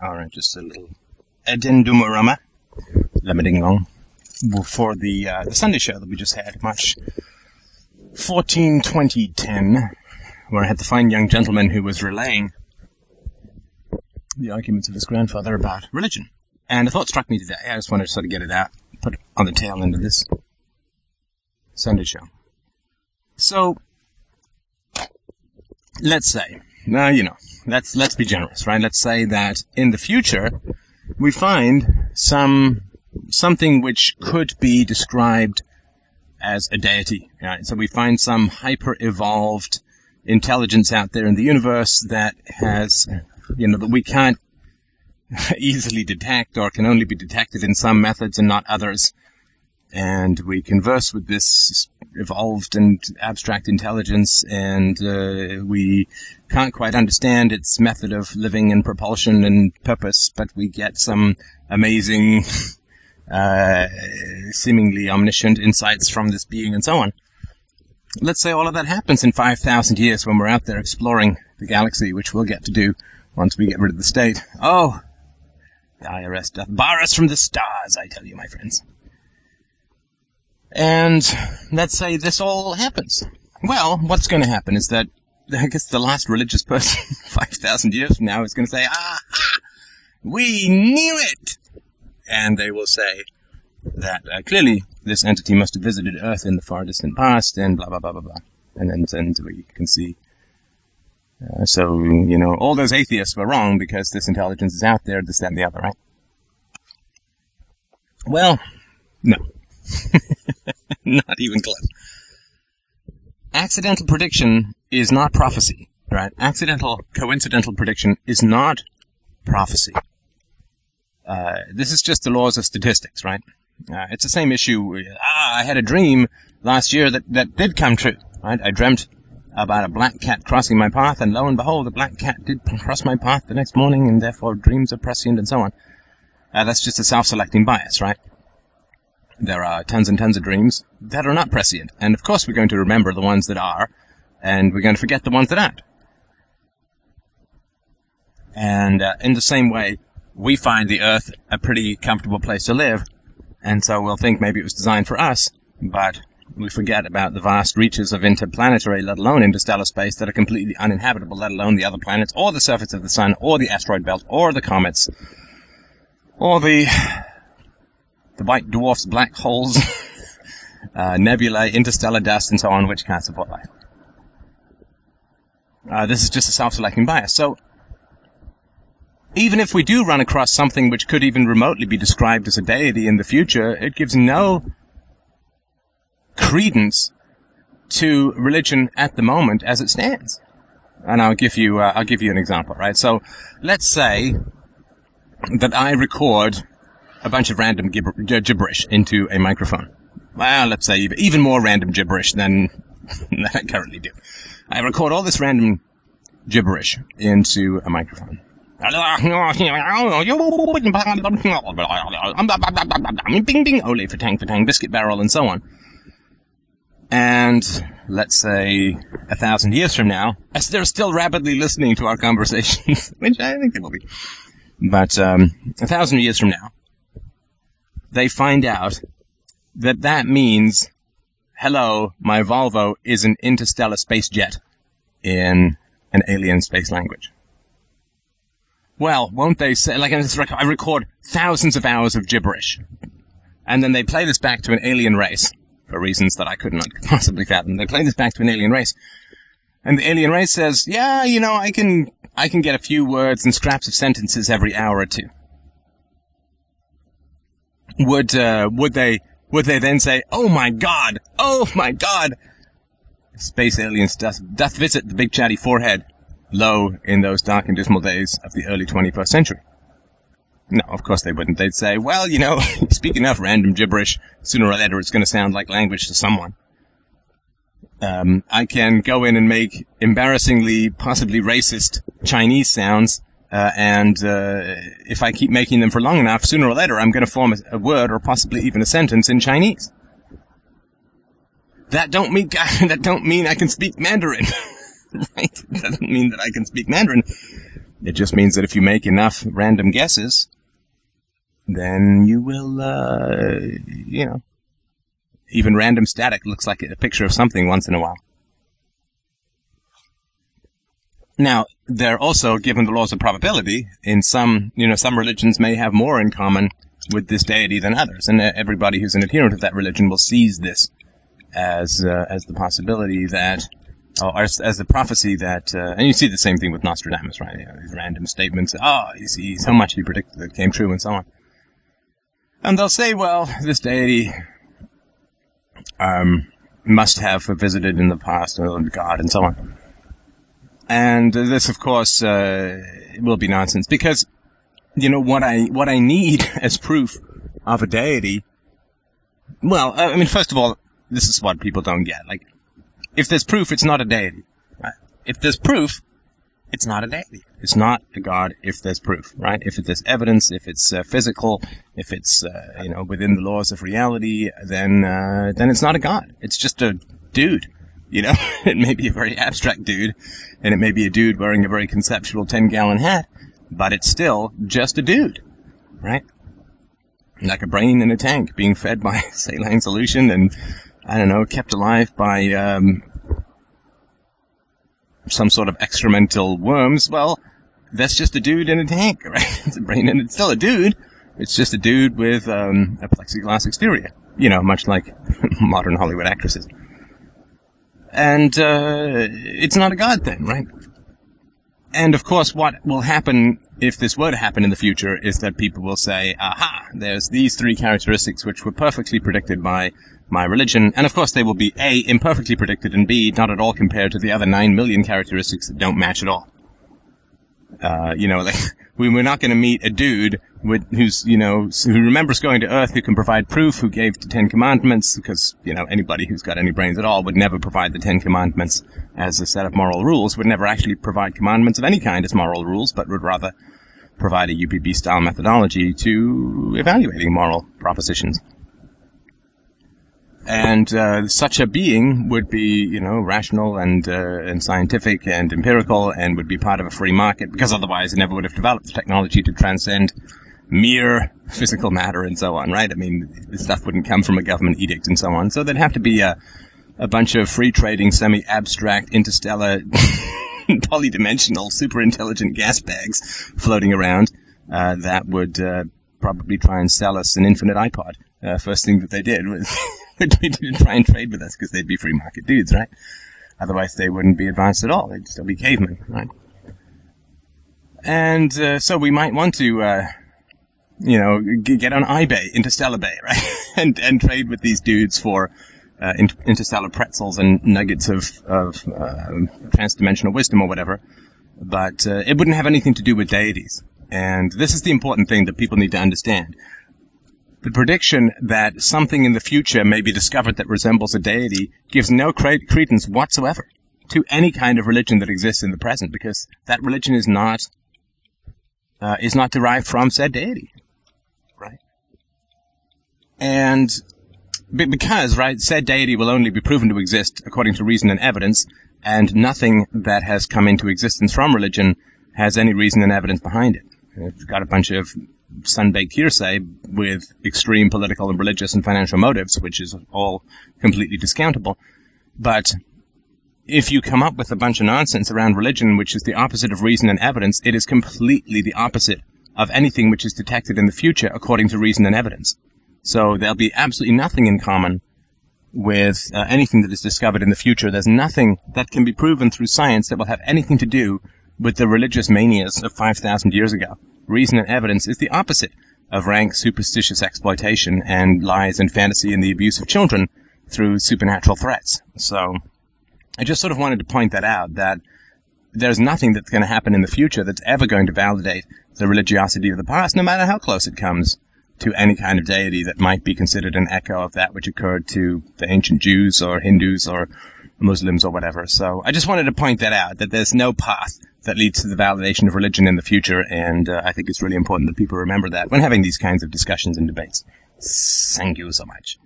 Alright, just a little addendumorama, limiting long, for the, uh, the Sunday show that we just had, March 14, 2010, where I had the fine young gentleman who was relaying the arguments of his grandfather about religion. And a thought struck me today. I just wanted to sort of get it out, put it on the tail end of this Sunday show. So, let's say, now you know, let's let's be generous, right? Let's say that in the future we find some something which could be described as a deity. Right? So we find some hyper evolved intelligence out there in the universe that has, you know, that we can't easily detect or can only be detected in some methods and not others. And we converse with this evolved and abstract intelligence and uh, we can't quite understand its method of living and propulsion and purpose, but we get some amazing, uh, seemingly omniscient insights from this being and so on. Let's say all of that happens in 5,000 years when we're out there exploring the galaxy, which we'll get to do once we get rid of the state. Oh, the IRS doth bar us from the stars, I tell you, my friends. And let's say this all happens. Well, what's going to happen is that I guess the last religious person 5,000 years from now is going to say, ah, we knew it! And they will say that uh, clearly this entity must have visited Earth in the far distant past and blah, blah, blah, blah, blah. And then, then we can see. Uh, so, you know, all those atheists were wrong because this intelligence is out there, this, that, and the other, right? Well, no. not even close. Accidental prediction is not prophecy, right? Accidental, coincidental prediction is not prophecy. Uh, this is just the laws of statistics, right? Uh, it's the same issue. Ah, I had a dream last year that, that did come true, right? I dreamt about a black cat crossing my path, and lo and behold, the black cat did cross my path the next morning, and therefore dreams are prescient and so on. Uh, that's just a self-selecting bias, right? There are tons and tons of dreams that are not prescient, and of course we're going to remember the ones that are, and we're going to forget the ones that aren't. And uh, in the same way, we find the Earth a pretty comfortable place to live, and so we'll think maybe it was designed for us, but we forget about the vast reaches of interplanetary, let alone interstellar space, that are completely uninhabitable, let alone the other planets, or the surface of the sun, or the asteroid belt, or the comets, or the the white dwarfs, black holes, uh, nebulae, interstellar dust, and so on, which can't support life. Uh, this is just a self-selecting bias. So, even if we do run across something which could even remotely be described as a deity in the future, it gives no credence to religion at the moment as it stands. And I'll give you, uh, I'll give you an example, right? So, let's say that I record a bunch of random gibber- gibberish into a microphone. Well, let's say even more random gibberish than, than I currently do. I record all this random gibberish into a microphone. Bing bing, ole for tang biscuit barrel, and so on. And let's say a thousand years from now, as they're still rapidly listening to our conversations, which I think they will be. But um, a thousand years from now, they find out that that means, hello, my Volvo is an interstellar space jet in an alien space language. Well, won't they say, like, I record thousands of hours of gibberish, and then they play this back to an alien race, for reasons that I could not possibly fathom. They play this back to an alien race, and the alien race says, yeah, you know, I can, I can get a few words and scraps of sentences every hour or two. Would, uh, would they, would they then say, oh my god, oh my god, space aliens doth, doth visit the big chatty forehead, low in those dark and dismal days of the early 21st century. No, of course they wouldn't. They'd say, well, you know, speaking of random gibberish, sooner or later it's going to sound like language to someone. Um, I can go in and make embarrassingly, possibly racist Chinese sounds, uh, and uh, if I keep making them for long enough, sooner or later I'm going to form a, a word or possibly even a sentence in Chinese. That don't mean that don't mean I can speak Mandarin. right? That doesn't mean that I can speak Mandarin. It just means that if you make enough random guesses, then you will, uh, you know, even random static looks like a picture of something once in a while. Now, they're also, given the laws of probability, in some, you know, some religions may have more in common with this deity than others, and everybody who's an adherent of that religion will seize this as uh, as the possibility that, or as, as the prophecy that, uh, and you see the same thing with Nostradamus, right? You know, these random statements, oh, you see so much he predicted that came true, and so on. And they'll say, well, this deity um, must have visited in the past uh, God and so on. And this, of course, uh, will be nonsense because, you know, what I what I need as proof of a deity. Well, I mean, first of all, this is what people don't get. Like, if there's proof, it's not a deity. Right? If there's proof, it's not a deity. It's not a god if there's proof, right? If there's evidence, if it's uh, physical, if it's uh, you know within the laws of reality, then uh, then it's not a god. It's just a dude. You know, it may be a very abstract dude, and it may be a dude wearing a very conceptual ten gallon hat, but it's still just a dude, right? Like a brain in a tank being fed by saline solution and I don't know, kept alive by um, some sort of excremental worms, well, that's just a dude in a tank, right? it's a brain, and it's still a dude. It's just a dude with um, a plexiglass exterior. You know, much like modern Hollywood actresses. And uh, it's not a god thing, right? And of course, what will happen if this were to happen in the future is that people will say, aha, there's these three characteristics which were perfectly predicted by my religion, and of course they will be A, imperfectly predicted, and B, not at all compared to the other nine million characteristics that don't match at all. Uh, you know, like, we, we're not gonna meet a dude who's, you know, who remembers going to Earth, who can provide proof, who gave the Ten Commandments, because, you know, anybody who's got any brains at all would never provide the Ten Commandments as a set of moral rules, would never actually provide commandments of any kind as moral rules, but would rather provide a UPB style methodology to evaluating moral propositions. And uh, such a being would be, you know, rational and uh, and scientific and empirical, and would be part of a free market, because otherwise it never would have developed the technology to transcend mere physical matter and so on, right? I mean, this stuff wouldn't come from a government edict and so on. So there'd have to be a, a bunch of free trading, semi-abstract, interstellar, polydimensional, super intelligent gas bags floating around uh, that would uh, probably try and sell us an infinite iPod. Uh, first thing that they did was to try and trade with us because they'd be free market dudes, right? Otherwise, they wouldn't be advanced at all. They'd still be cavemen, right? And uh, so we might want to, uh, you know, get on eBay, Interstellar Bay, right, and and trade with these dudes for uh, in- interstellar pretzels and nuggets of of uh, transdimensional wisdom or whatever. But uh, it wouldn't have anything to do with deities. And this is the important thing that people need to understand. The prediction that something in the future may be discovered that resembles a deity gives no cre- credence whatsoever to any kind of religion that exists in the present, because that religion is not uh, is not derived from said deity? And because right, said deity will only be proven to exist according to reason and evidence, and nothing that has come into existence from religion has any reason and evidence behind it. It's got a bunch of sun-baked hearsay with extreme political and religious and financial motives, which is all completely discountable. But if you come up with a bunch of nonsense around religion, which is the opposite of reason and evidence, it is completely the opposite of anything which is detected in the future according to reason and evidence. So there'll be absolutely nothing in common with uh, anything that is discovered in the future. There's nothing that can be proven through science that will have anything to do with the religious manias of 5,000 years ago reason and evidence is the opposite of rank superstitious exploitation and lies and fantasy and the abuse of children through supernatural threats. So I just sort of wanted to point that out that there's nothing that's going to happen in the future that's ever going to validate the religiosity of the past, no matter how close it comes to any kind of deity that might be considered an echo of that which occurred to the ancient Jews or Hindus or Muslims or whatever. So I just wanted to point that out, that there's no path that leads to the validation of religion in the future, and uh, I think it's really important that people remember that when having these kinds of discussions and debates. Thank you so much.